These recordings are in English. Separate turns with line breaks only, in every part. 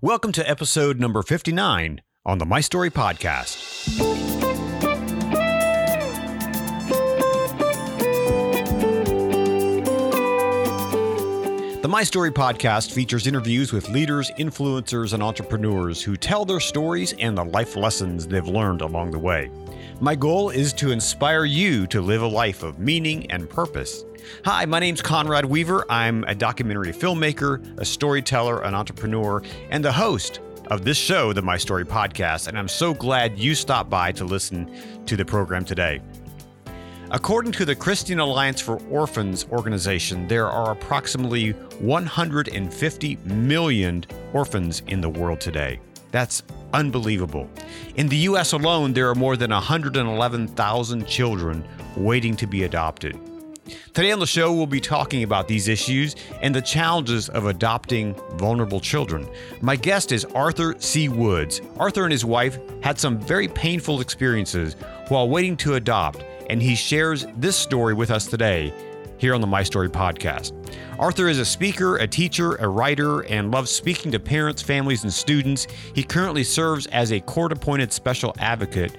Welcome to episode number 59 on the My Story Podcast. The My Story podcast features interviews with leaders, influencers, and entrepreneurs who tell their stories and the life lessons they've learned along the way. My goal is to inspire you to live a life of meaning and purpose. Hi, my name's Conrad Weaver. I'm a documentary filmmaker, a storyteller, an entrepreneur, and the host of this show, the My Story Podcast. And I'm so glad you stopped by to listen to the program today. According to the Christian Alliance for Orphans organization, there are approximately 150 million orphans in the world today. That's unbelievable. In the US alone, there are more than 111,000 children waiting to be adopted. Today on the show, we'll be talking about these issues and the challenges of adopting vulnerable children. My guest is Arthur C. Woods. Arthur and his wife had some very painful experiences while waiting to adopt, and he shares this story with us today here on the My Story podcast. Arthur is a speaker, a teacher, a writer, and loves speaking to parents, families, and students. He currently serves as a court appointed special advocate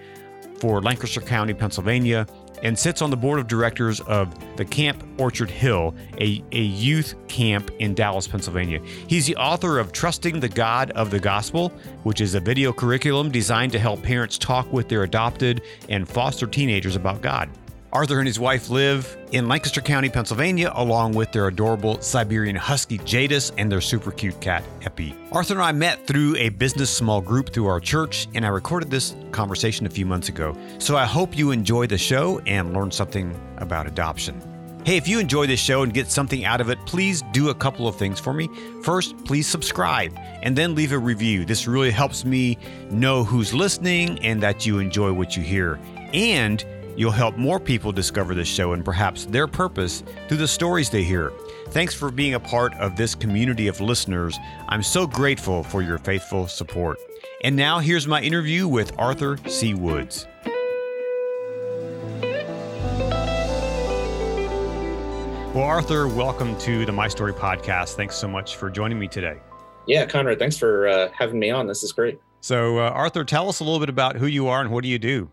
for Lancaster County, Pennsylvania, and sits on the board of directors of the Camp Orchard Hill, a, a youth camp in Dallas, Pennsylvania. He's the author of Trusting the God of the Gospel, which is a video curriculum designed to help parents talk with their adopted and foster teenagers about God. Arthur and his wife live in Lancaster County, Pennsylvania, along with their adorable Siberian Husky Jadis and their super cute cat Epi. Arthur and I met through a business small group through our church, and I recorded this conversation a few months ago. So I hope you enjoy the show and learn something about adoption. Hey, if you enjoy this show and get something out of it, please do a couple of things for me. First, please subscribe and then leave a review. This really helps me know who's listening and that you enjoy what you hear. And You'll help more people discover this show and perhaps their purpose through the stories they hear. Thanks for being a part of this community of listeners. I'm so grateful for your faithful support. And now here's my interview with Arthur C. Woods. Well, Arthur, welcome to the My Story podcast. Thanks so much for joining me today.
Yeah, Conrad, thanks for uh, having me on. This is great.
So, uh, Arthur, tell us a little bit about who you are and what do you do?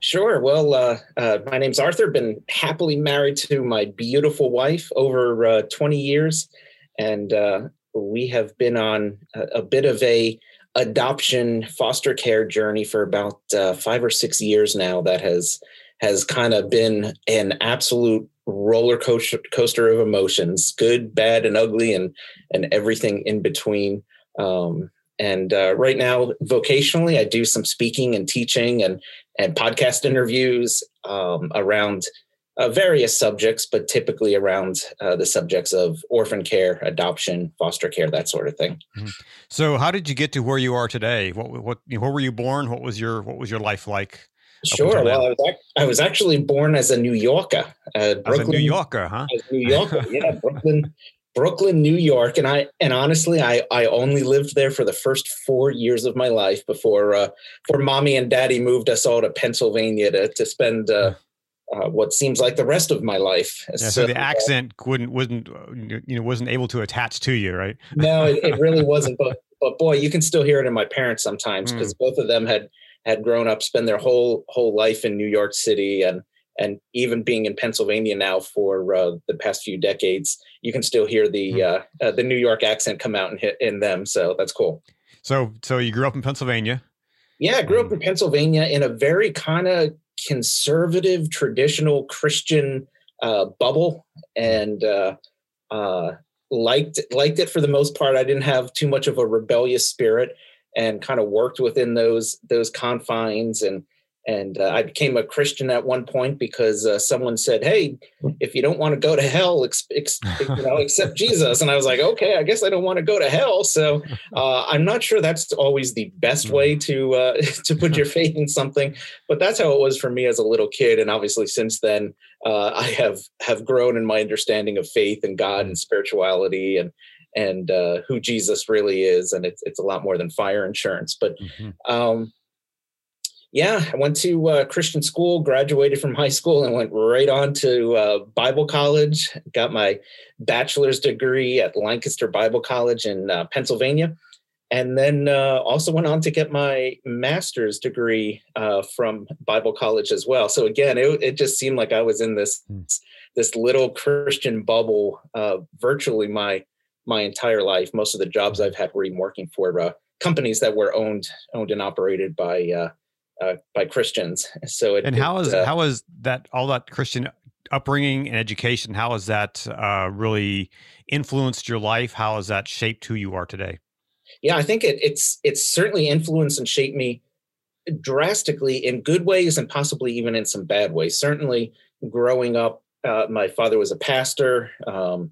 Sure. Well, uh, uh, my name's Arthur. Been happily married to my beautiful wife over uh, 20 years, and uh, we have been on a, a, bit of a adoption foster care journey for about uh, five or six years now. That has has kind of been an absolute roller coaster, coaster of emotions, good, bad, and ugly, and and everything in between. Um, and uh, right now, vocationally, I do some speaking and teaching and and podcast interviews um, around uh, various subjects, but typically around uh, the subjects of orphan care, adoption, foster care, that sort of thing.
Mm-hmm. So, how did you get to where you are today? What what where were you born? What was your what was your life like?
Sure. Well, I was, ac- I was actually born as a New Yorker.
Uh, Brooklyn, as a New Yorker, huh?
As New Yorker, yeah, Brooklyn, Brooklyn, New York, and I and honestly, I I only lived there for the first four years of my life before uh, before mommy and daddy moved us all to Pennsylvania to to spend uh, uh, what seems like the rest of my life.
Yeah, so, so the accent wouldn't wasn't you know wasn't able to attach to you, right?
no, it, it really wasn't. But but boy, you can still hear it in my parents sometimes because mm. both of them had had grown up, spend their whole whole life in New York City, and and even being in Pennsylvania now for uh, the past few decades, you can still hear the hmm. uh, uh, the New York accent come out and hit in them. So that's cool.
So, so you grew up in Pennsylvania?
Yeah, I grew up in Pennsylvania in a very kind of conservative, traditional Christian uh, bubble, and uh, uh, liked liked it for the most part. I didn't have too much of a rebellious spirit, and kind of worked within those those confines and and uh, I became a Christian at one point because uh, someone said, "Hey, if you don't want to go to hell, ex- ex- you know, accept Jesus." And I was like, "Okay, I guess I don't want to go to hell." So uh, I'm not sure that's always the best way mm. to uh, to put your faith in something, but that's how it was for me as a little kid. And obviously, since then, uh, I have have grown in my understanding of faith and God and spirituality and and uh, who Jesus really is. And it's it's a lot more than fire insurance, but. Mm-hmm. Um, yeah, I went to uh, Christian school, graduated from high school, and went right on to uh, Bible college. Got my bachelor's degree at Lancaster Bible College in uh, Pennsylvania. and then uh, also went on to get my master's degree uh, from Bible College as well. So again, it, it just seemed like I was in this mm. this little Christian bubble uh, virtually my my entire life. Most of the jobs I've had were even working for uh, companies that were owned owned and operated by uh, uh, by Christians. So it,
and how is how is that all that Christian upbringing and education? How has that really influenced your life? How has that shaped who you are today?
yeah, I think it, it's it's certainly influenced and shaped me drastically in good ways and possibly even in some bad ways. Certainly, growing up, uh, my father was a pastor, um,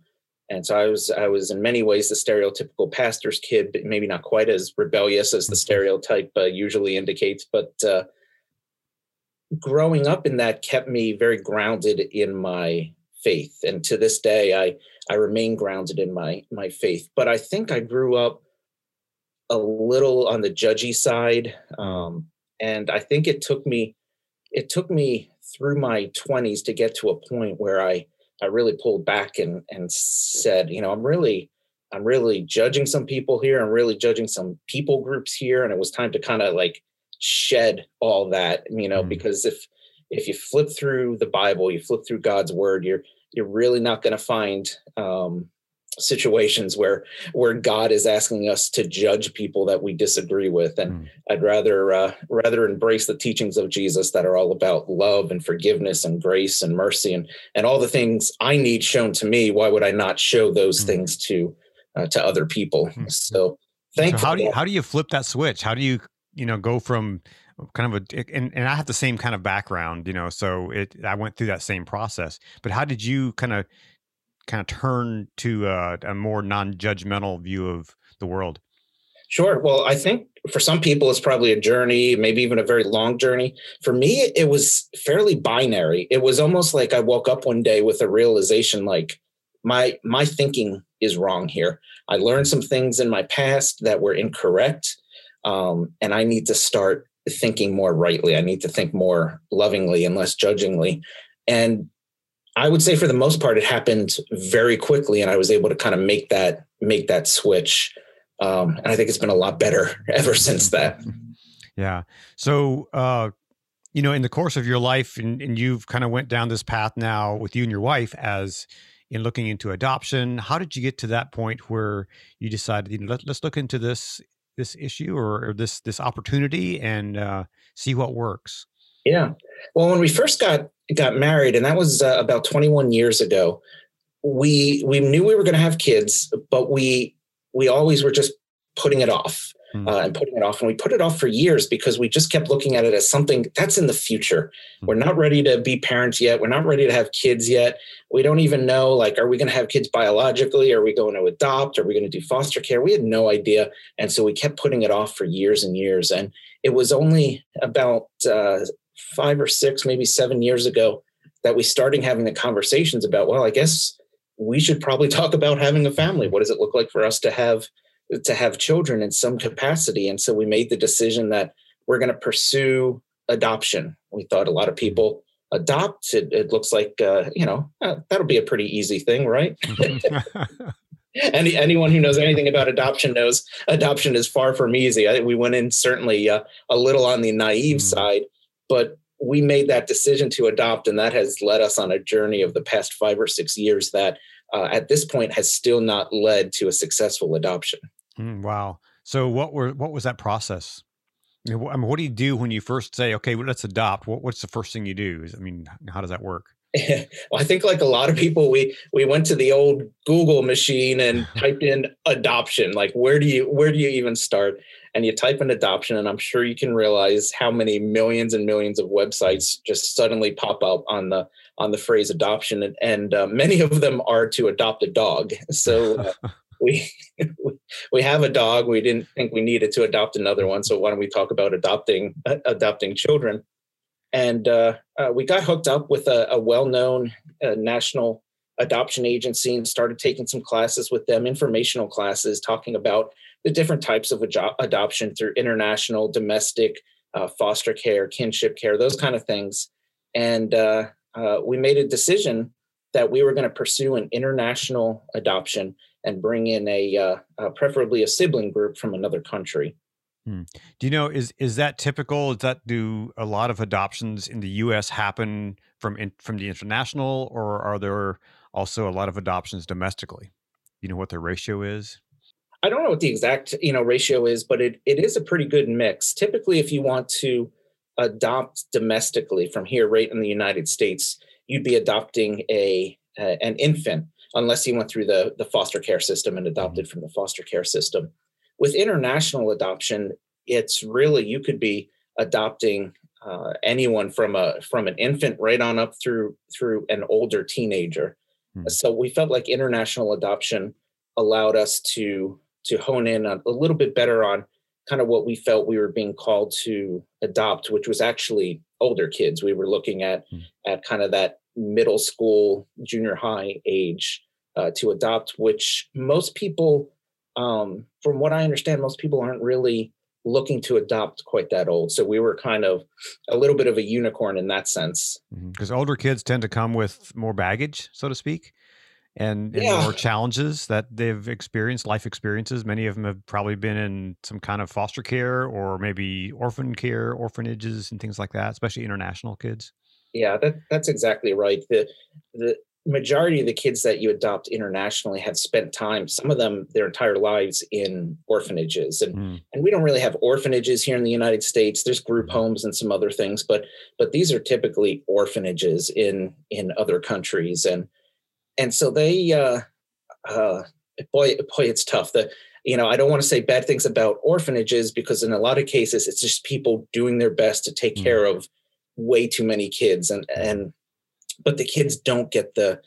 and so I was I was in many ways the stereotypical pastor's kid, but maybe not quite as rebellious as the mm-hmm. stereotype uh, usually indicates. But uh, growing up in that kept me very grounded in my faith, and to this day, I I remain grounded in my my faith. But I think I grew up a little on the judgy side. Um, and I think it took me it took me through my 20s to get to a point where I I really pulled back and and said, you know, I'm really I'm really judging some people here. I'm really judging some people groups here, and it was time to kind of like shed all that, you know, mm. because if if you flip through the Bible, you flip through God's word, you're you're really not going to find um, situations where where God is asking us to judge people that we disagree with, and mm. I'd rather uh, rather embrace the teachings of Jesus that are all about love and forgiveness and grace and mercy and and all the things I need shown to me. Why would I not show those mm. things to uh, to other people? Mm. So, thankfully,
so how do you, how do you flip that switch? How do you you know go from kind of a and, and I have the same kind of background, you know, so it I went through that same process. But how did you kind of kind of turn to a, a more non-judgmental view of the world?
Sure. Well, I think for some people it's probably a journey, maybe even a very long journey. For me, it was fairly binary. It was almost like I woke up one day with a realization like my my thinking is wrong here. I learned some things in my past that were incorrect, um, and I need to start thinking more rightly. I need to think more lovingly and less judgingly. And I would say for the most part, it happened very quickly, and I was able to kind of make that make that switch. Um, and I think it's been a lot better ever since that.
Yeah. So, uh, you know, in the course of your life, and, and you've kind of went down this path now with you and your wife as in looking into adoption. How did you get to that point where you decided, you know, let, us look into this this issue or, or this this opportunity and uh, see what works?
Yeah. Well, when we first got got married, and that was uh, about 21 years ago, we we knew we were going to have kids, but we we always were just putting it off mm. uh, and putting it off, and we put it off for years because we just kept looking at it as something that's in the future. Mm. We're not ready to be parents yet. We're not ready to have kids yet. We don't even know like, are we going to have kids biologically? Are we going to adopt? Are we going to do foster care? We had no idea, and so we kept putting it off for years and years. And it was only about uh, five or six, maybe seven years ago that we started having the conversations about, well, I guess we should probably talk about having a family. What does it look like for us to have to have children in some capacity? And so we made the decision that we're going to pursue adoption. We thought a lot of people adopt. It, it looks like uh, you know uh, that'll be a pretty easy thing, right? Any, anyone who knows anything about adoption knows adoption is far from easy. I, we went in certainly uh, a little on the naive mm. side, but we made that decision to adopt, and that has led us on a journey of the past five or six years that uh, at this point has still not led to a successful adoption.
Mm, wow. So what were what was that process? I mean, what do you do when you first say, "Okay, well, let's adopt"? What, what's the first thing you do? I mean, how does that work?
well, I think like a lot of people, we we went to the old Google machine and typed in adoption. Like, where do you where do you even start? And you type in adoption, and I'm sure you can realize how many millions and millions of websites just suddenly pop up on the on the phrase adoption, and, and uh, many of them are to adopt a dog. So. Uh, we we have a dog. We didn't think we needed to adopt another one, so why don't we talk about adopting uh, adopting children? And uh, uh, we got hooked up with a, a well-known uh, national adoption agency and started taking some classes with them, informational classes, talking about the different types of ad- adoption through international, domestic, uh, foster care, kinship care, those kind of things. And uh, uh, we made a decision that we were going to pursue an international adoption. and bring in a uh, uh, preferably a sibling group from another country.
Hmm. Do you know is is that typical? Is that do a lot of adoptions in the U.S. happen from in, from the international, or are there also a lot of adoptions domestically? You know what the ratio is?
I don't know what the exact you know ratio is, but it it is a pretty good mix. Typically, if you want to adopt domestically from here, right in the United States, you'd be adopting a an infant unless you went through the the foster care system and adopted mm-hmm. from the foster care system. With international adoption, it's really you could be adopting uh, anyone from a from an infant right on up through through an older teenager. Hmm. So we felt like international adoption allowed us to to hone in a, a little bit better on kind of what we felt we were being called to adopt, which was actually older kids. We were looking at hmm. at kind of that middle school, junior high age uh, to adopt, which most people, um, from what I understand, most people aren't really looking to adopt quite that old. So we were kind of a little bit of a unicorn in that sense.
Because mm-hmm. older kids tend to come with more baggage, so to speak and, and yeah. more challenges that they've experienced, life experiences. Many of them have probably been in some kind of foster care or maybe orphan care, orphanages, and things like that, especially international kids.
Yeah, that, that's exactly right. The the majority of the kids that you adopt internationally have spent time, some of them their entire lives in orphanages. And mm. and we don't really have orphanages here in the United States. There's group hmm. homes and some other things, but but these are typically orphanages in in other countries. And and so they uh, uh, boy boy it's tough the you know i don't want to say bad things about orphanages because in a lot of cases it's just people doing their best to take mm. care of way too many kids and and but the kids don't get the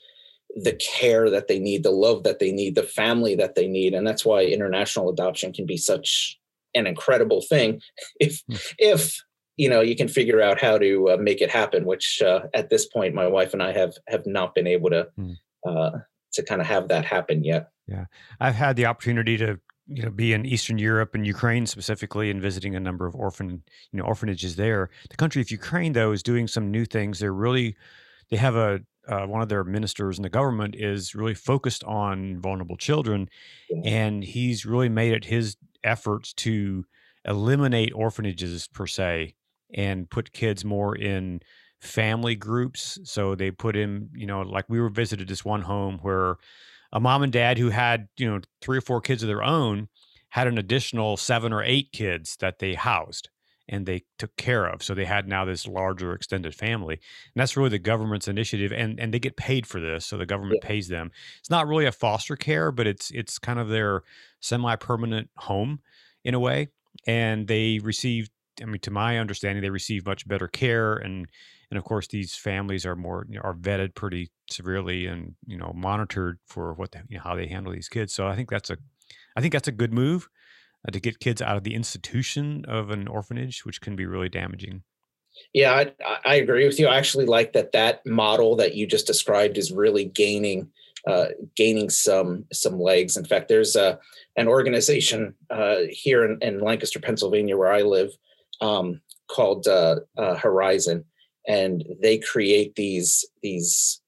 the care that they need the love that they need the family that they need and that's why international adoption can be such an incredible thing if mm. if you know you can figure out how to uh, make it happen which uh, at this point my wife and i have have not been able to mm uh, to kind of have that happen yet.
Yeah, I've had the opportunity to you know be in Eastern Europe and Ukraine specifically, and visiting a number of orphan you know orphanages there. The country of Ukraine though is doing some new things. They're really they have a uh, one of their ministers in the government is really focused on vulnerable children, and he's really made it his efforts to eliminate orphanages per se and put kids more in family groups. So they put in, you know, like we were visited this one home where a mom and dad who had, you know, three or four kids of their own had an additional seven or eight kids that they housed and they took care of. So they had now this larger extended family. And that's really the government's initiative and and they get paid for this. So the government yeah. pays them. It's not really a foster care, but it's it's kind of their semi-permanent home in a way. And they receive I mean to my understanding they receive much better care and and of course these families are more are vetted pretty severely and you know monitored for what you know, how they handle these kids so i think that's a i think that's a good move uh, to get kids out of the institution of an orphanage which can be really damaging.
Yeah I, I agree with you. I actually like that that model that you just described is really gaining uh, gaining some some legs. In fact there's a an organization uh, here in, in lancaster pennsylvania where i live um, called uh, uh, Horizon, and they create these these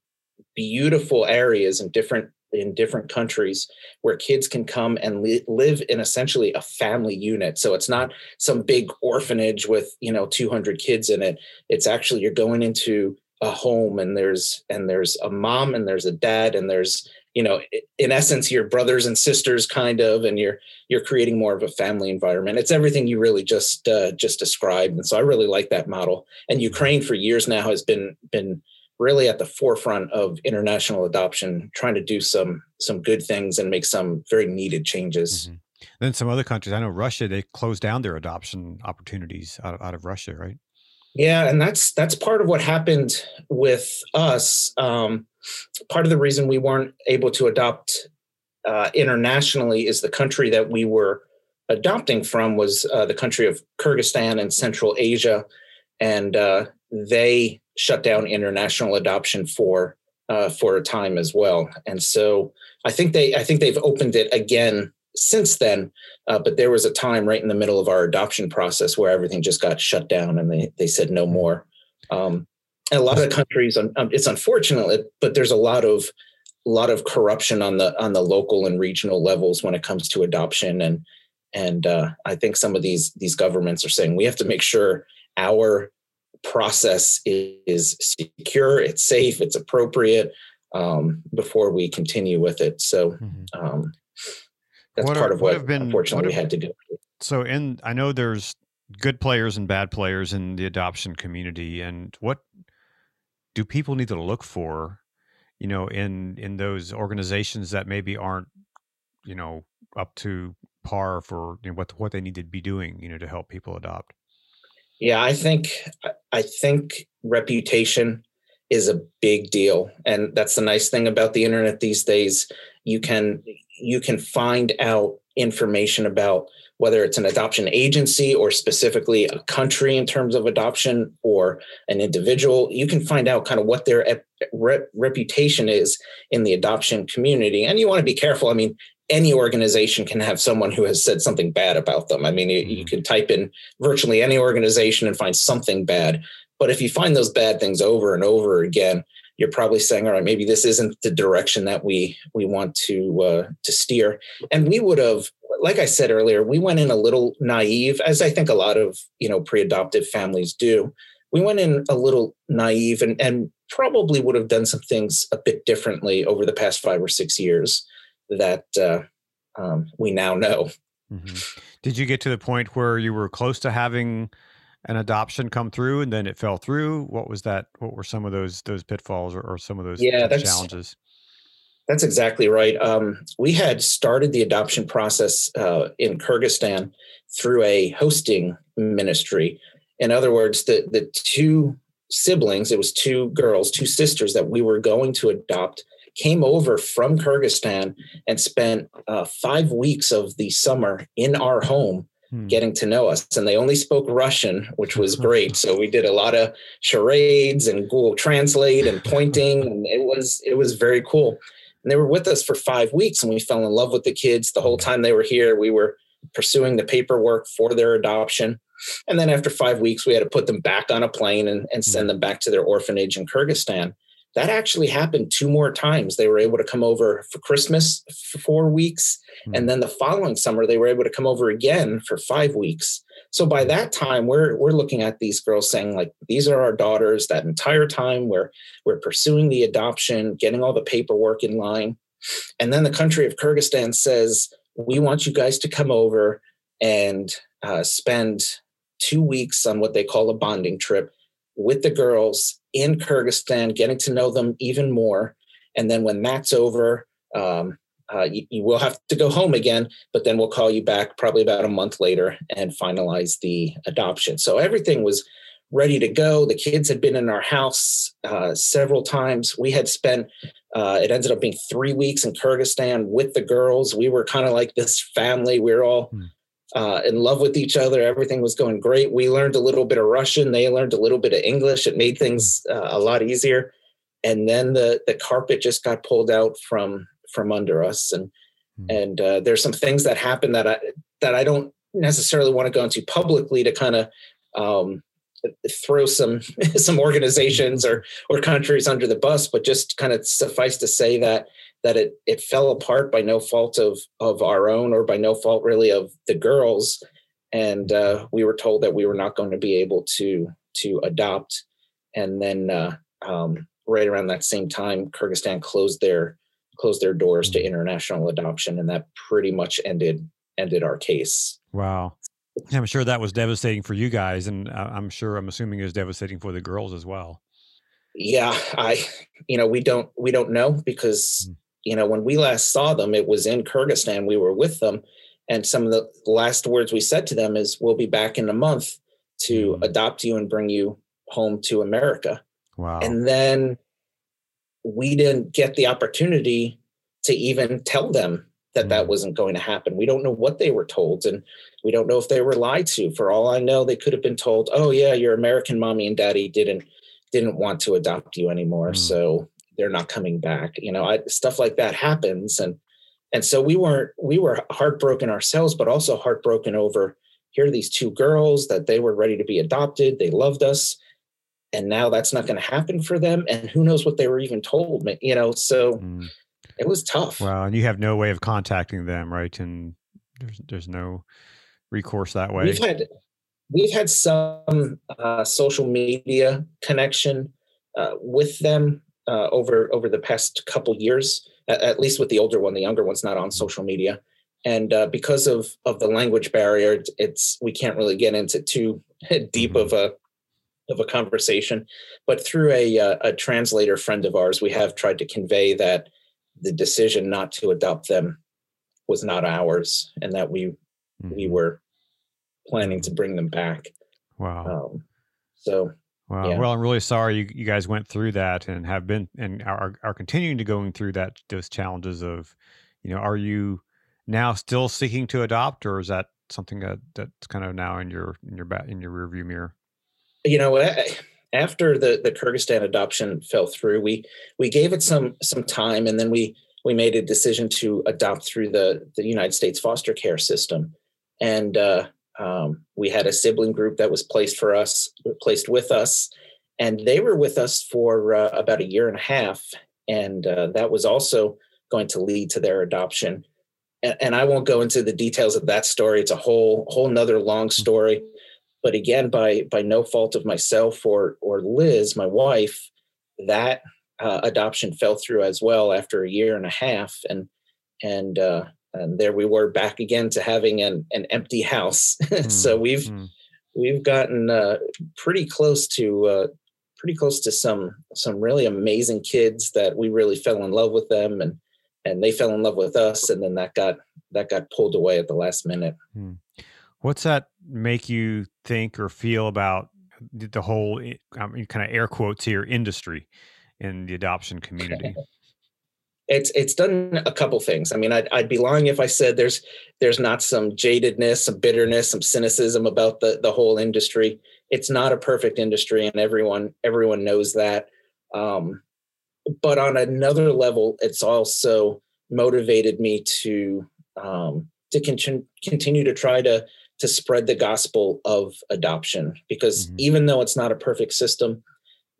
beautiful areas in different in different countries where kids can come and li- live in essentially a family unit. So it's not some big orphanage with you know 200 kids in it. It's actually you're going into a home and there's and there's a mom and there's a dad and there's you know in essence your brothers and sisters kind of and you're you're creating more of a family environment. It's everything you really just uh, just described. And so i really like that model. And ukraine for years now has been been really at the forefront of international adoption trying to do some some good things and make some very needed changes mm-hmm.
then some other countries i know russia they closed down their adoption opportunities out of, out of russia right
yeah, and that's that's part of what happened with us. Um, part of the reason we weren't able to adopt uh, internationally is the country that we were adopting from was uh, the country of Kyrgyzstan in Central Asia, and uh, they shut down international adoption for uh, for a time as well. And so I think they I think they've opened it again since then. Uh, but there was a time right in the middle of our adoption process where everything just got shut down and they, they said no more. Um, and a lot of countries, um, it's unfortunate, but there's a lot of a lot of corruption on the on the local and regional levels when it comes to adoption and and uh, I think some of these these governments are saying we have to make sure our process is, secure, it's safe, it's appropriate um, before we continue with it. So mm-hmm. um, that's what part are, of what, what been, unfortunately what have, we had to do.
So, in I know there's good players and bad players in the adoption community, and what do people need to look for? You know, in in those organizations that maybe aren't, you know, up to par for you know, what what they need to be doing, you know, to help people adopt.
Yeah, I think I think reputation is a big deal, and that's the nice thing about the internet these days. You can you can find out information about whether it's an adoption agency or specifically a country in terms of adoption or an individual. You can find out kind of what their reputation is in the adoption community, and you want to be careful. I mean, any organization can have someone who has said something bad about them. I mean, you, you, mm-hmm. can type in virtually any organization and find something bad. But if you find those bad things over and over again, you're probably saying, all right, maybe this isn't the direction that we we want to uh, to steer. And we would have, like I said earlier, we went in a little naive, as I think a lot of you know pre-adoptive families do. We went in a little naive and, and probably would have done some things a bit differently over the past five or six years that uh, um, we now know.
Mm-hmm. Did you get to the point where you were close to having an adoption come through and then it fell through? What was that? What were some of those those pitfalls or, or some of those yeah, that's, challenges?
That's exactly right. Um, we had started the adoption process uh, in Kyrgyzstan through a hosting ministry. In other words, the the two siblings, it was two girls, two sisters that we were going to adopt came over from Kyrgyzstan and spent uh, five weeks of the summer in our home hmm. getting to know us. And they only spoke Russian, which was great. so we did a lot of charades and Google Translate and pointing, and it was it was very cool. And they were with us for five weeks, and we fell in love with the kids the whole time they were here. We were pursuing the paperwork for their adoption. And then after five weeks, we had to put them back on a plane and, and send hmm. them back to their orphanage in Kyrgyzstan that actually happened two more times. They were able to come over for Christmas for four weeks. Mm-hmm. And then the following summer, they were able to come over again for five weeks. So by that time, we're we're looking at these girls saying, like, these are our daughters. That entire time we're we're pursuing the adoption, getting all the paperwork in line. And then the country of Kyrgyzstan says, we want you guys to come over and uh, spend two weeks on what they call a bonding trip with the girls in Kyrgyzstan, getting to know them even more. And then when that's over, um, uh, you, you, will have to go home again, but then we'll call you back probably about a month later and finalize the adoption. So everything was ready to go. The kids had been in our house uh, several times. We had spent, uh, it ended up being three weeks in Kyrgyzstan with the girls. We were kind of like this family. We are all. Uh, in love with each other. Everything was going great. We learned a little bit of Russian. They learned a little bit of English. It made things uh, a lot easier. And then the the carpet just got pulled out from from under us. And mm-hmm. and uh, there's some things that happened that I that I don't necessarily want to go into publicly to kind of um, throw some some organizations or or countries under the bus, but just kind of suffice to say that that it it fell apart by no fault of of our own or by no fault really of the girls. And uh, we were told that we were not going to be able to to adopt. And then uh, um, right around that same time kyrgyzstan closed their closed their doors to international adoption and that pretty much ended ended our case.
Wow. I'm sure that was devastating for you guys and i'm sure i'm assuming it was devastating for the girls as well.
Yeah i you know we don't we don't know because mm you know, when we last saw them, it was in Kyrgyzstan. We were with them. And some of the last words we said to them is, we'll be back in a month to mm. adopt you and bring you home to America.
Wow.
And then we didn't get the opportunity to even tell them that mm. that wasn't going to happen. We don't know what they were told. And we don't know if they were lied to. For all I know, they could have been told, oh, yeah, your American mommy and daddy didn't didn't want to adopt you anymore. Mm. So they're not coming back you know I, stuff like that happens and and so we weren't we were heartbroken ourselves but also heartbroken over here are these two girls that they were ready to be adopted they loved us and now that's not going to happen for them and who knows what they were even told you know so mm. it was tough.
Well, and you have no way of contacting them, right? And there's there's no recourse that way.
We've had we've had some uh, social media connection uh, with them uh, over over the past couple years. At, least with the older one, the younger one's not on social media, and uh, because of of the language barrier, it's we can't really get into too deep mm-hmm. of a of a conversation. But through a uh, a translator friend of ours, we have tried to convey that the decision not to adopt them was not ours, and that we mm-hmm. we were planning to bring them back.
Wow.
Um, so.
Wow. Yeah. Well, I'm really sorry you, you guys went through that and have been and are are continuing to going through that those challenges of, you know, are you now still seeking to adopt, or is that something that that's kind of now in your in your back in your rearview mirror?
You know, after the the Kyrgyzstan adoption fell through, we we gave it some some time, and then we we made a decision to adopt through the the United States foster care system, and uh, um, we had a sibling group that was placed for us, placed with us, and they were with us for uh, about a year and a half, and uh, that was also going to lead to their adoption. And, and, I won't go into the details of that story; it's a whole whole nother long story. But again, by by no fault of myself or or Liz, my wife, that uh, adoption fell through as well after a year and a half, and and uh, and there we were back again to having an, an empty house. Mm, so we've mm. we've gotten uh, pretty close to uh, pretty close to some some really amazing kids that we really fell in love with them and and they fell in love with us and then that got that got pulled away at the last minute.
Mm. What's that make you think or feel about the whole I mean, kind of air quotes here industry in the adoption community?
it's it's done a couple things. I mean, I'd, I'd be lying if I said there's there's not some jadedness, some bitterness, some cynicism about the the whole industry. It's not a perfect industry, and everyone everyone knows that. Um, but on another level, it's also motivated me to um, to con- continue to try to to spread the gospel of adoption because mm-hmm. even though it's not a perfect system,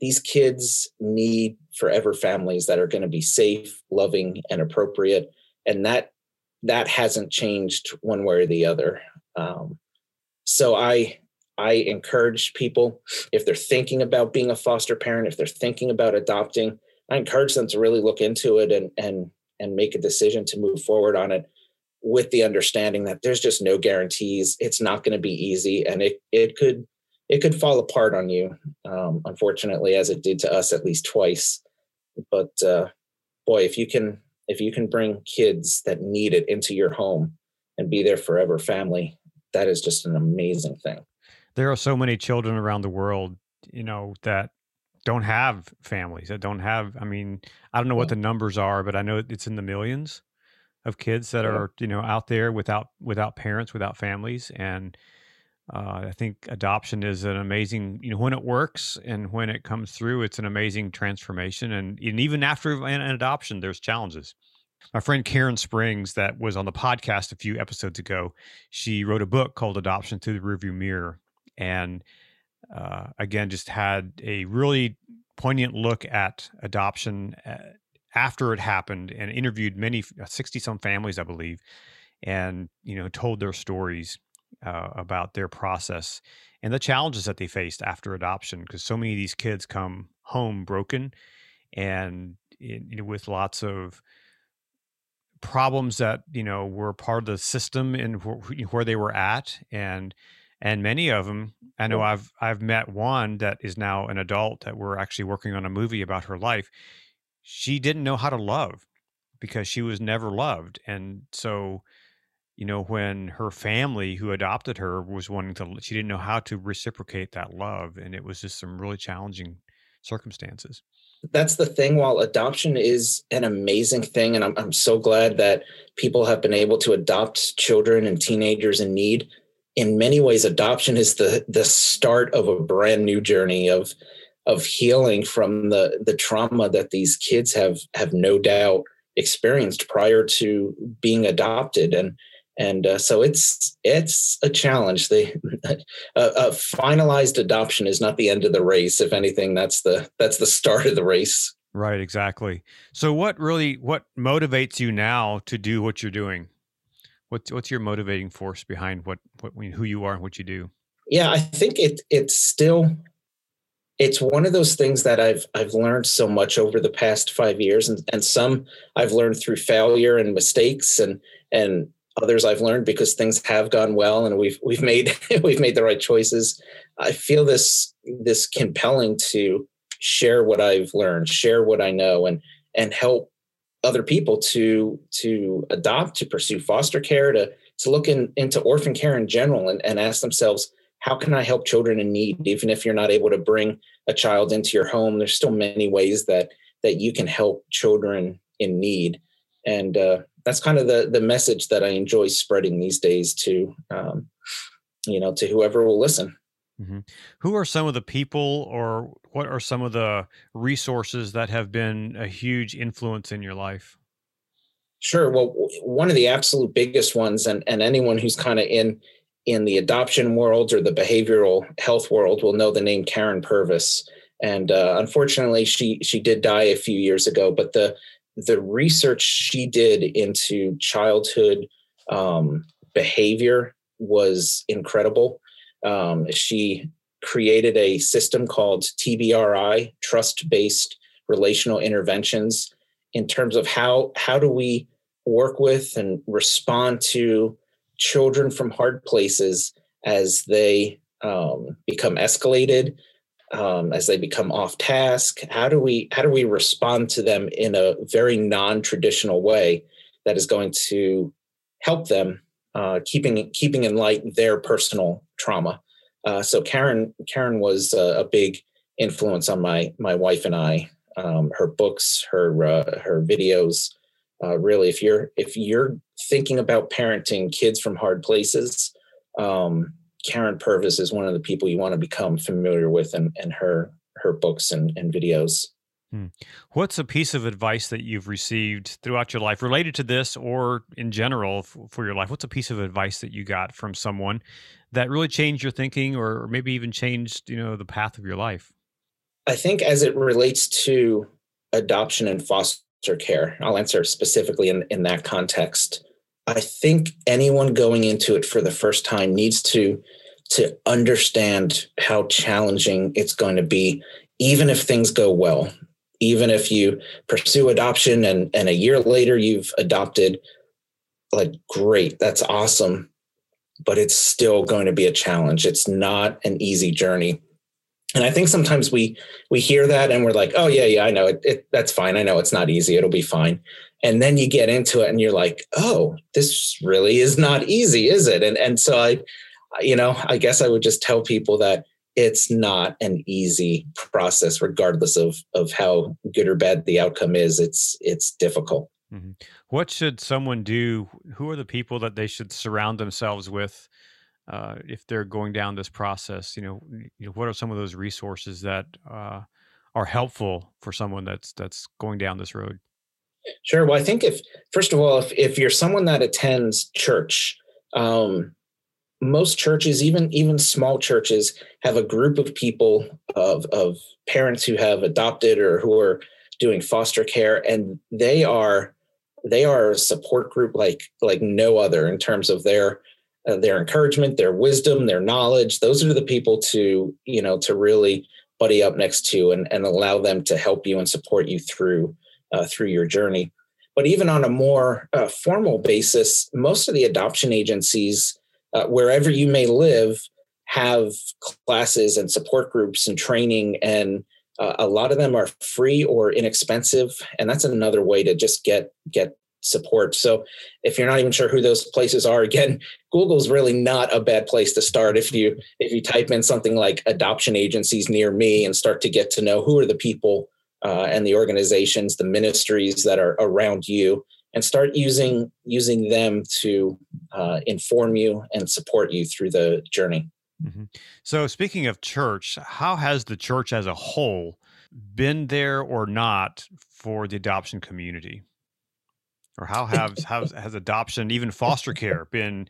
these kids need forever families that are going to be safe, loving, and appropriate, and that that hasn't changed one way or the other. Um, so I I encourage people if they're thinking about being a foster parent, if they're thinking about adopting, I encourage them to really look into it and and and make a decision to move forward on it with the understanding that there's just no guarantees. It's not going to be easy, and it it could it could fall apart on you, um, unfortunately, as it did to us at least twice. But uh, boy, if you can if you can bring kids that need it into your home and be their forever family, that is just an amazing thing.
There are so many children around the world, you know, that don't have families, that don't have. I mean, I don't know what the numbers are, but I know it's in the millions of kids that are, you know, out there without without parents, without families, and uh, I think adoption is an amazing, you know, when it works and when it comes through, it's an amazing transformation. And, and even after an, adoption, there's challenges. My friend Karen Springs, that was on the podcast a few episodes ago, she wrote a book called Adoption Through the Rearview Mirror. And uh, again, just had a really poignant look at adoption uh, after it happened and interviewed many 60 some families i believe and you know told their stories uh, about their process and the challenges that they faced after adoption because so many of these kids come home broken and you know, with lots of problems that you know were part of the system and wh- where they were at and and many of them i know i've i've met one that is now an adult that we're actually working on a movie about her life. She didn't know how to love because she was never loved and so you know, when her family who adopted her was wanting to, she didn't know how to reciprocate that love. And it was just some really challenging circumstances.
That's the thing. While adoption is an amazing thing, and I'm, I'm so glad that people have been able to adopt children and teenagers in need, in many ways, adoption is the the start of a brand new journey of of healing from the the trauma that these kids have have no doubt experienced prior to being adopted and and uh, so it's it's a challenge. The a, a, finalized adoption is not the end of the race. If anything, that's the that's the start of the race.
Right, exactly. So what really what motivates you now to do what you're doing? What's what's your motivating force behind what what who you are and what you do?
Yeah, I think it it's still it's one of those things that I've I've learned so much over the past five years, and and some I've learned through failure and mistakes, and and others I've learned because things have gone well, and we've we've made we've made the right choices. I feel this this compelling to share what I've learned, share what I know, and and help other people to to adopt, to pursue foster care, to to look in, into orphan care in general, and, and ask themselves how can I help children in need? Even if you're not able to bring a child into your home, there's still many ways that that you can help children in need, and uh, that's kind of the the message that I enjoy spreading these days to um, you know to whoever will listen.
Mm-hmm. Who are some of the people, or what are some of the resources that have been a huge influence in your life?
Sure. Well, one of the absolute biggest ones, and, and anyone who's kind of in in the adoption world or the behavioral health world will know the name Karyn Purvis. And uh, unfortunately, she she did die a few years ago. But the the research she did into childhood um, behavior was incredible. Um, she created a system called TBRI, Trust Based Relational Interventions, in terms of how how do we work with and respond to children from hard places as they um, become escalated, um, as they become off task. How do we how do we respond to them in a very non traditional way that is going to help them uh, keeping keeping in light their personal trauma. Uh, so Karyn Karyn was a, a, big influence on my my wife and I. Um, her books, her uh, her videos, uh, really if you're if you're thinking about parenting kids from hard places um, karyn purvis is one of the people you want to become familiar with and, and her her books and, and videos
hmm. what's a piece of advice that you've received throughout your life related to this or in general f- for your life what's a piece of advice that you got from someone that really changed your thinking or maybe even changed you know the path of your life
i think as it relates to adoption and foster care. I'll answer specifically in, in that context. I think anyone going into it for the first time needs to to understand how challenging it's going to be, even if things go well. Even if you pursue adoption and, and a year later you've adopted, like great, that's awesome. But it's still going to be a challenge. It's not an easy journey and i think sometimes we we hear that and we're like oh yeah yeah i know it, it, that's fine. I know it's not easy. It'll be fine. And then you get into it and you're like oh this really is not easy is it? And and so i you know i guess i would just tell people that it's not an easy process regardless of of how good or bad the outcome is. It's it's difficult.
Mm-hmm. what should someone do? Who are the people that they should surround themselves with uh, if they're going down this process you know, you know what are some of those resources that uh, are helpful for someone that's that's going down this road?
Sure well i think if first of all if, if you're someone that attends church um, most churches even even small churches have a group of people of of parents who have adopted or who are doing foster care and they are they are a support group like like no other in terms of their uh, their encouragement, their wisdom, their knowledge. Those are the people to, you know, to really buddy up next to and, and allow them to help you and support you through uh, through your journey. But even on a more uh, formal basis, most of the adoption agencies, uh, wherever you may live, have classes and support groups and training and uh, a lot of them are free or inexpensive and that's another way to just get get support. So if you're not even sure who those places are, again, Google's really not a bad place to start. If you if you type in something like adoption agencies near me and start to get to know who are the people uh, and the organizations, the ministries that are around you, and start using using them to uh, inform you and support you through the journey.
Mm-hmm. So, speaking of church, how has the church as a whole been there or not for the adoption community? Or how has has, has adoption, even foster care, been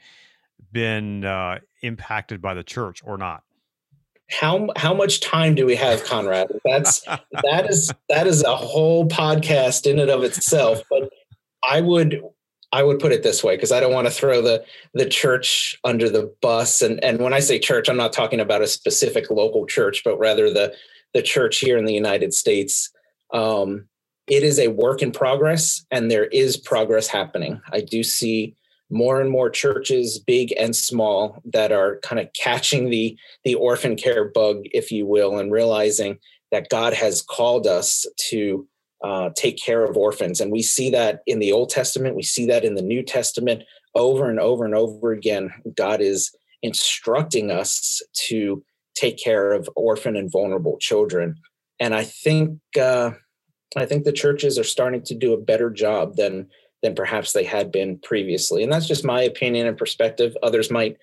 been uh, impacted by the church or not?
how how much time do we have, Conrad? That's that is that is a whole podcast in and of itself. But I would I would put it this way because I don't want to throw the the church under the bus. And and when I say church, I'm not talking about a specific local church, but rather the the church here in the United States. Um, it is a work in progress, and there is progress happening. I do see more and more churches, big and small, that are kind of catching the the orphan care bug, if you will, and realizing that God has called us to uh, take care of orphans, and we see that in the Old Testament, we see that in the New Testament, over and over and over again. God is instructing us to take care of orphan and vulnerable children, and I think uh, I think the churches are starting to do a better job than than perhaps they had been previously. And that's just my opinion and perspective. Others might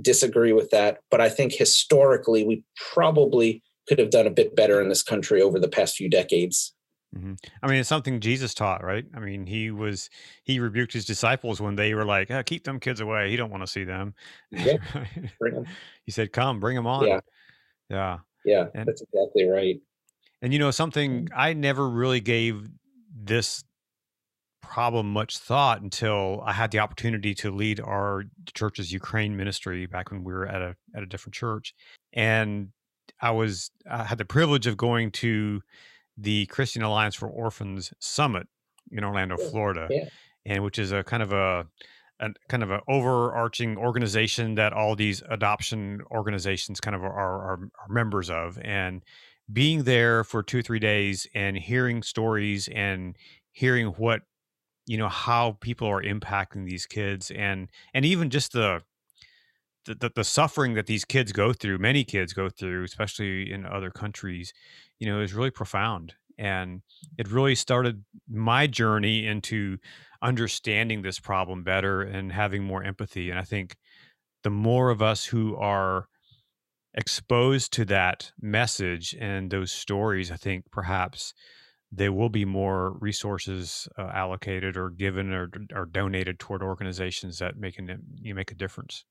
disagree with that. But I think historically, we probably could have done a bit better in this country over the past few decades.
Mm-hmm. I mean, it's something Jesus taught, right? I mean, he was he rebuked his disciples when they were like, oh, "Keep them kids away. He don't want to see them." Yeah, bring them. he said, "Come, bring them on."
Yeah,
yeah,
yeah. And, that's exactly right.
And you know, something mm-hmm. I never really gave this problem much thought until I had the opportunity to lead our church's Ukraine ministry back when we were at a at a different church, and I was I had the privilege of going to the Christian Alliance for Orphans Summit in Orlando, mm, Florida,
yeah.
and which is a kind of a, a kind of an overarching organization that all these adoption organizations kind of are, are, are members of, and being there for two three days and hearing stories and hearing what you know how people are impacting these kids and and even just the the, the suffering that these kids go through many kids go through especially in other countries you know is really profound. And it really started my journey into understanding this problem better and having more empathy. And i think the more of us who are exposed to that message and those stories i think perhaps there will be more resources uh, allocated or given or, or donated toward organizations that make an, you make a difference.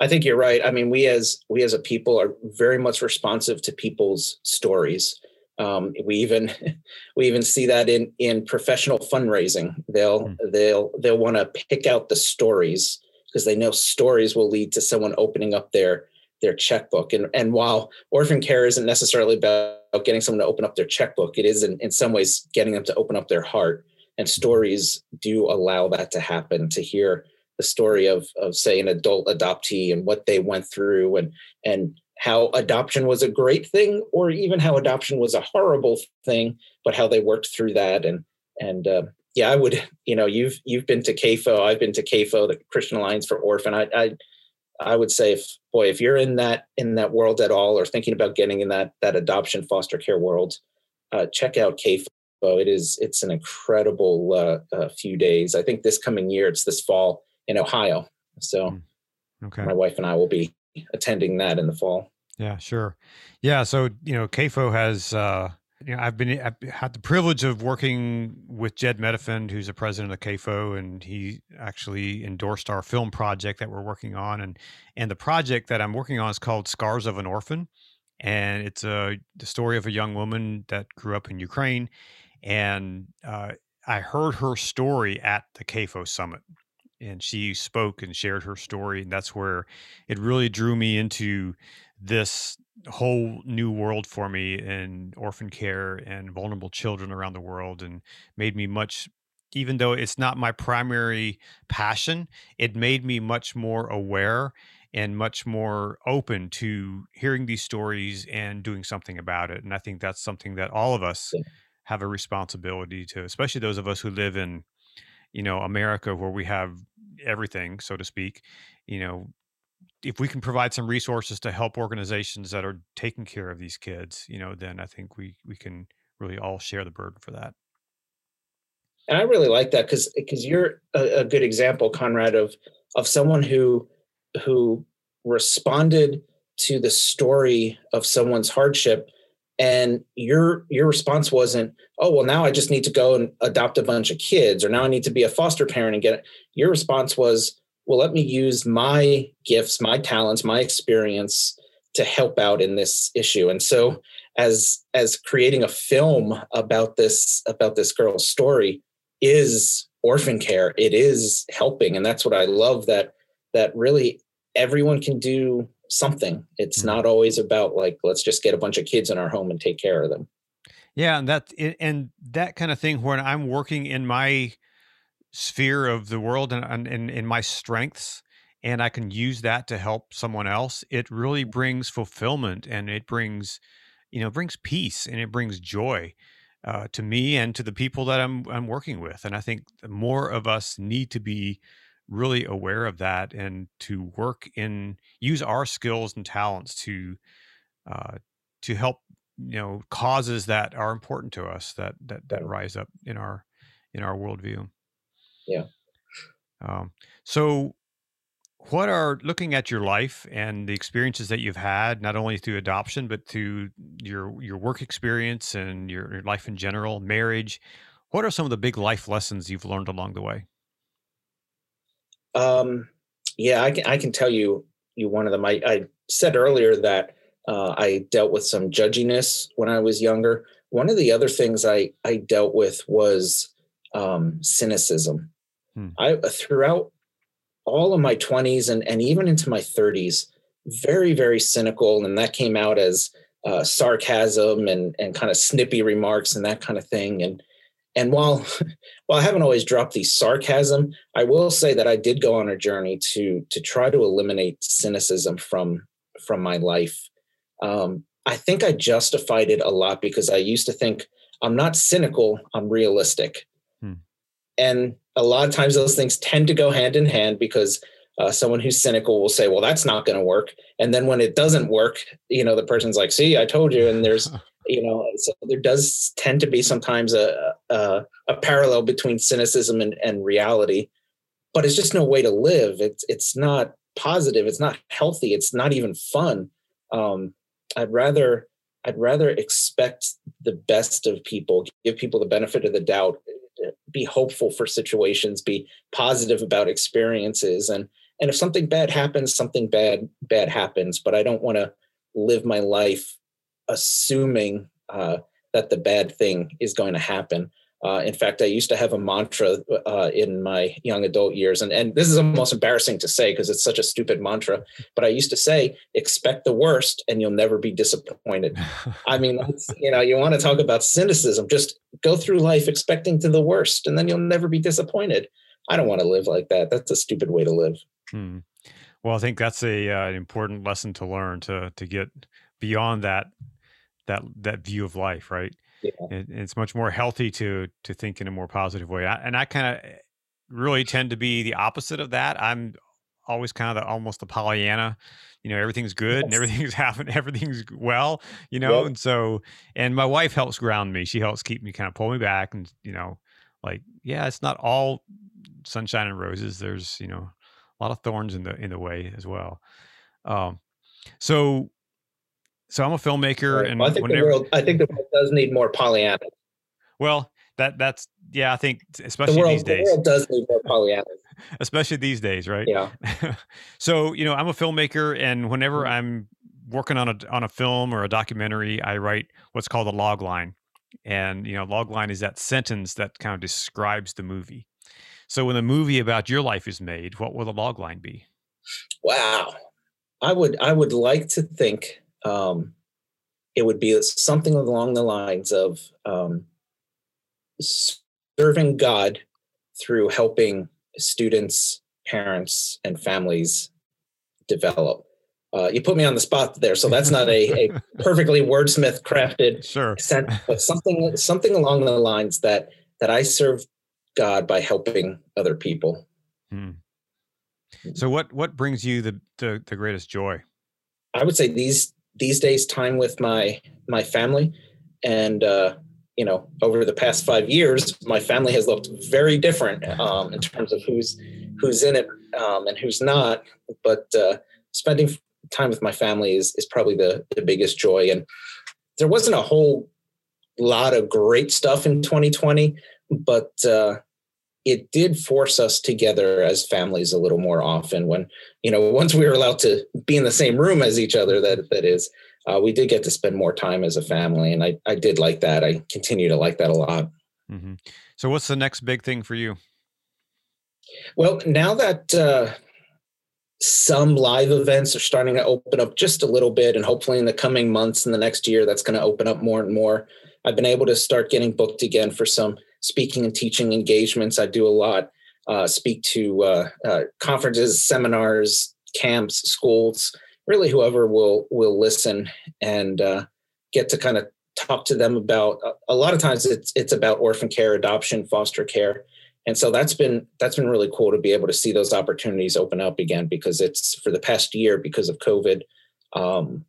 I think you're right. I mean, we as we as a people are very much responsive to people's stories. Um, we even we even see that in in professional fundraising. They'll mm. they'll they'll want to pick out the stories because they know stories will lead to someone opening up their their checkbook. And and while orphan care isn't necessarily about getting someone to open up their checkbook, it is in, in some ways getting them to open up their heart. And stories do allow that to happen. To hear the story of of say an adult adoptee and what they went through and and how adoption was a great thing or even how adoption was a horrible thing but how they worked through that and and uh, yeah i would you know you've you've been to CAFO i've been to CAFO the christian alliance for orphan i i I would say if boy, if you're in that in that world at all or thinking about getting in that that adoption foster care world, uh, check out CAFO. It is it's an incredible uh, uh, few days. I think this coming year, it's this fall in Ohio. So hmm. okay. my wife and I will be attending that in the fall.
Yeah, sure. Yeah, so you know, CAFO has uh, you know, I've been I've had the privilege of working with Jed Medefind, who's the president of CAFO, and he actually endorsed our film project that we're working on. And and the project that I'm working on is called Scars of an Orphan, and it's a the story of a young woman that grew up in Ukraine, and uh, I heard her story at the CAFO summit, and she spoke and shared her story, and that's where it really drew me into this whole new world for me in orphan care and vulnerable children around the world and made me much even though it's not my primary passion it made me much more aware and much more open to hearing these stories and doing something about it. And i think that's something that all of us have a responsibility to especially those of us who live in you know america where we have everything so to speak you know if we can provide some resources to help organizations that are taking care of these kids, you know, then I think we we can really all share the burden for that.
And I really like that because because you're a, a, good example, Conrad, of of someone who who responded to the story of someone's hardship and your your response wasn't oh well now i just need to go and adopt a bunch of kids or now i need to be a foster parent and get it your response was well, let me use my gifts, my talents, my experience to help out in this issue. And so as as creating a film about this about this girl's story is orphan care it is helping and that's what i love that that really everyone can do something it's mm-hmm. not always about like let's just get a bunch of kids in our home and take care of them
yeah and that and that kind of thing when i'm working in my sphere of the world and in, in my strengths and i can use that to help someone else it really brings fulfillment and it brings you know brings peace and it brings joy uh, to me and to the people that I'm I'm working with. And I think more of us need to be really aware of that and to work in use our skills and talents to uh, to help you know causes that are important to us that that that rise up in our in our worldview.
Yeah.
Um, so what are looking at your life and the experiences that you've had not only through adoption but through your your work experience and your, your, life in general marriage what are some of the big life lessons you've learned along the way?
Um yeah i can i can tell you you one of them. I, I said earlier that uh, i dealt with some judginess when i was younger. One of the other things i i dealt with was um cynicism hmm. i throughout all of my 20s and, and even into my 30s very very cynical and that came out as uh, sarcasm and and kind of snippy remarks and that kind of thing and and while while I haven't always dropped the sarcasm, I will say that I did go on a journey to to try to eliminate cynicism from from my life. Um, I think I justified it a lot because I used to think I'm not cynical, I'm realistic. Hmm. And a lot of times those things tend to go hand in hand because uh, someone who's cynical will say, well, that's not going to work. And then when it doesn't work, you know, the person's like, see, I told you. And there's, you know, so there does tend to be sometimes a, a, a parallel between cynicism and, and reality, but it's just no way to live. It's, it's not positive. It's not healthy. It's not even fun. Um, I'd rather, I'd rather expect the best of people, give people the benefit of the doubt, be hopeful for situations, be positive about experiences, and and if something bad happens, something bad bad happens. But I don't want to live my life assuming uh, that the bad thing is going to happen. Uh, in fact, I used to have a mantra uh, in my young adult years, and, and this is almost embarrassing to say because it's such a stupid mantra. But I used to say, "Expect the worst, and you'll never be disappointed." I mean, you know, you want to talk about cynicism? Just go through life expecting to the worst, and then you'll never be disappointed. I don't want to live like that. That's a stupid way to live.
Hmm. Well, I think that's a uh, an important lesson to learn to to get beyond that that that view of life, right? Yeah. it, it's much more healthy to to think in a more positive way I, and i kind of really tend to be the opposite of that i'm always kind of the, almost the pollyanna you know everything's good yes. and everything's happening everything's well you know yep. and so and my wife helps ground me she helps keep me kind of pull me back and you know like yeah it's not all sunshine and roses there's you know a lot of thorns in the in the way as well um so so I'm a filmmaker, right. and
well, I think whenever, the world, I think the world does need more Pollyanna.
Well, that that's yeah, I think especially the
world,
these days,
the world does need more Pollyanna.
especially these days, right?
Yeah.
so you know, I'm a filmmaker, and whenever mm-hmm. I'm working on a on a film or a documentary, I write what's called a log line, and you know, log line is that sentence that kind of describes the movie. So when the movie about your life is made, what will the log line be?
Wow, I would I would like to think um, it would be something along the lines of um, serving God through helping students, parents, and families develop. Uh, you put me on the spot there, so that's not a, a perfectly wordsmith crafted
sure.
sense, but something something along the lines that that I serve God by helping other people. Hmm.
So, what what brings you the, the the greatest joy?
I would say these these days time with my my family. And uh, you know over the past five years my family has looked very different um, in terms of who's who's in it um, and who's not. But uh, spending time with my family is is probably the the biggest joy. And there wasn't a whole lot of great stuff in 2020 but uh, it did force us together as families a little more often when you know once we were allowed to be in the same room as each other that that is uh, we did get to spend more time as a family and i i did like that. I continue to like that a lot.
Mm-hmm. so what's the next big thing for you?
Well now that uh, some live events are starting to open up just a little bit and hopefully in the coming months and the next year that's going to open up more and more i've been able to start getting booked again for some speaking and teaching engagements. I do a lot, uh, speak to uh, uh, conferences, seminars, camps, schools, really whoever will will listen and uh, get to kind of talk to them about. A lot of times, it's it's about orphan care, adoption, foster care, and so that's been that's been really cool to be able to see those opportunities open up again because it's for the past year because of COVID. Um,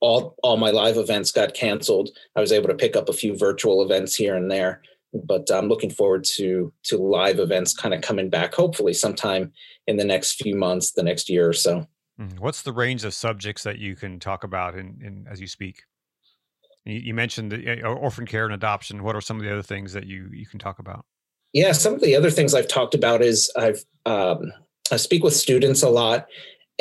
all all my live events got canceled. I was able to pick up a few virtual events here and there, but I'm looking forward to to live events kind of coming back. Hopefully, sometime in the next few months, the next year or so.
Mm-hmm. What's the range of subjects that you can talk about in, in as you speak? You, you mentioned the, uh, orphan care and adoption. What are some of the other things that you you can talk about?
Yeah, some of the other things I've talked about is I've um, I speak with students a lot,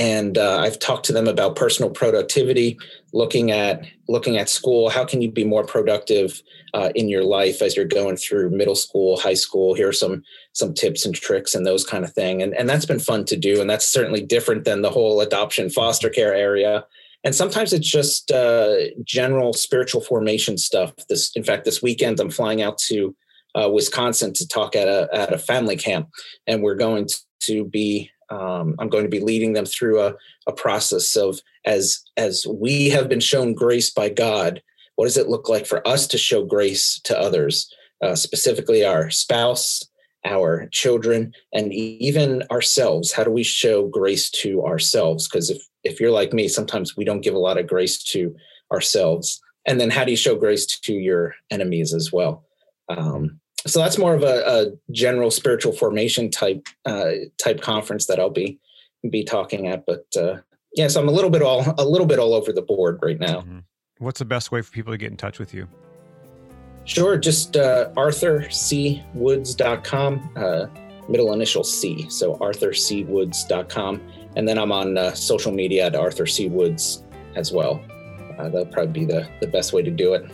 and uh, I've talked to them about personal productivity, looking at looking at school. How can you be more productive uh, in your life as you're going through middle school, high school? Here are some some tips and tricks and those kind of thing. And and that's been fun to do. And that's certainly different than the whole adoption foster care area. And sometimes it's just uh, general spiritual formation stuff. This, in fact, this weekend I'm flying out to uh, Wisconsin to talk at a at a family camp, and we're going to be um, I'm going to be leading them through a, a process of as as we have been shown grace by God. What does it look like for us to show grace to others, uh, specifically our spouse, our children, and even ourselves? How do we show grace to ourselves? Because if if you're like me, sometimes we don't give a lot of grace to ourselves. And then how do you show grace to your enemies as well? Um, so that's more of a, a general spiritual formation type uh, type conference that I'll be be talking at. But uh, yeah, so I'm a little bit all a little bit all over the board right now. Mm-hmm.
What's the best way for people to get in touch with you?
Sure, just uh, arthurcwoods.com, uh, middle initial C. So arthurcwoods.com. And then I'm on uh, social media at Arthur C. Woods as well. Uh, that'll probably be the, the best way to do it.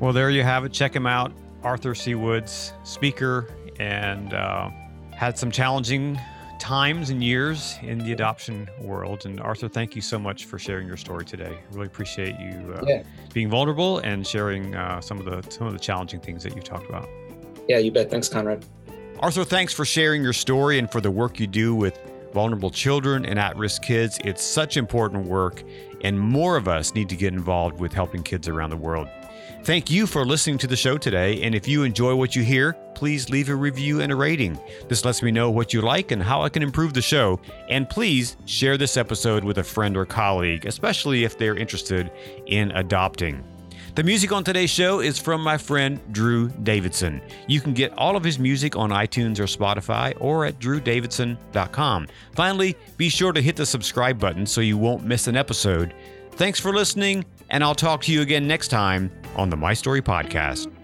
Well, there you have it. Check him out. Arthur C. Woods, speaker, and uh, had some challenging times and years in the adoption world. And Arthur, thank you so much for sharing your story today. Really appreciate you uh, yeah. being vulnerable and sharing uh, some of the some of the challenging things that you talked about.
Yeah, you bet. Thanks, Conrad.
Arthur, thanks for sharing your story and for the work you do with vulnerable children and at-risk kids. It's such important work, and more of us need to get involved with helping kids around the world. Thank you for listening to the show today. And if you enjoy what you hear, please leave a review and a rating. This lets me know what you like and how I can improve the show. And please share this episode with a friend or colleague, especially if they're interested in adopting. The music on today's show is from my friend Drew Davidson. You can get all of his music on iTunes or Spotify or at drewdavidson.com. Finally, be sure to hit the subscribe button so you won't miss an episode. Thanks for listening, and I'll talk to you again next time on the My Story Podcast.